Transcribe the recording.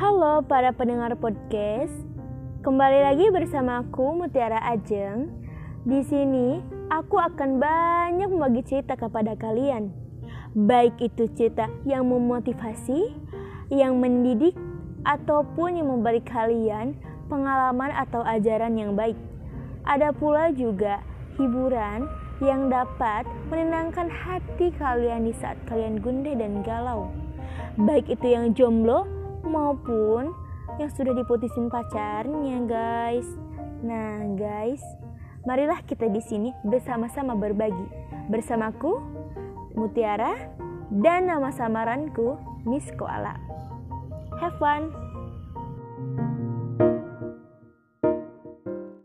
Halo para pendengar podcast. Kembali lagi bersama aku Mutiara Ajeng. Di sini aku akan banyak membagi cerita kepada kalian. Baik itu cerita yang memotivasi, yang mendidik, ataupun yang memberi kalian pengalaman atau ajaran yang baik. Ada pula juga hiburan yang dapat menenangkan hati kalian di saat kalian gundah dan galau. Baik itu yang jomblo maupun yang sudah diputusin pacarnya, guys. Nah, guys, marilah kita di sini bersama-sama berbagi. Bersamaku Mutiara dan nama samaranku Miss Koala. Have fun!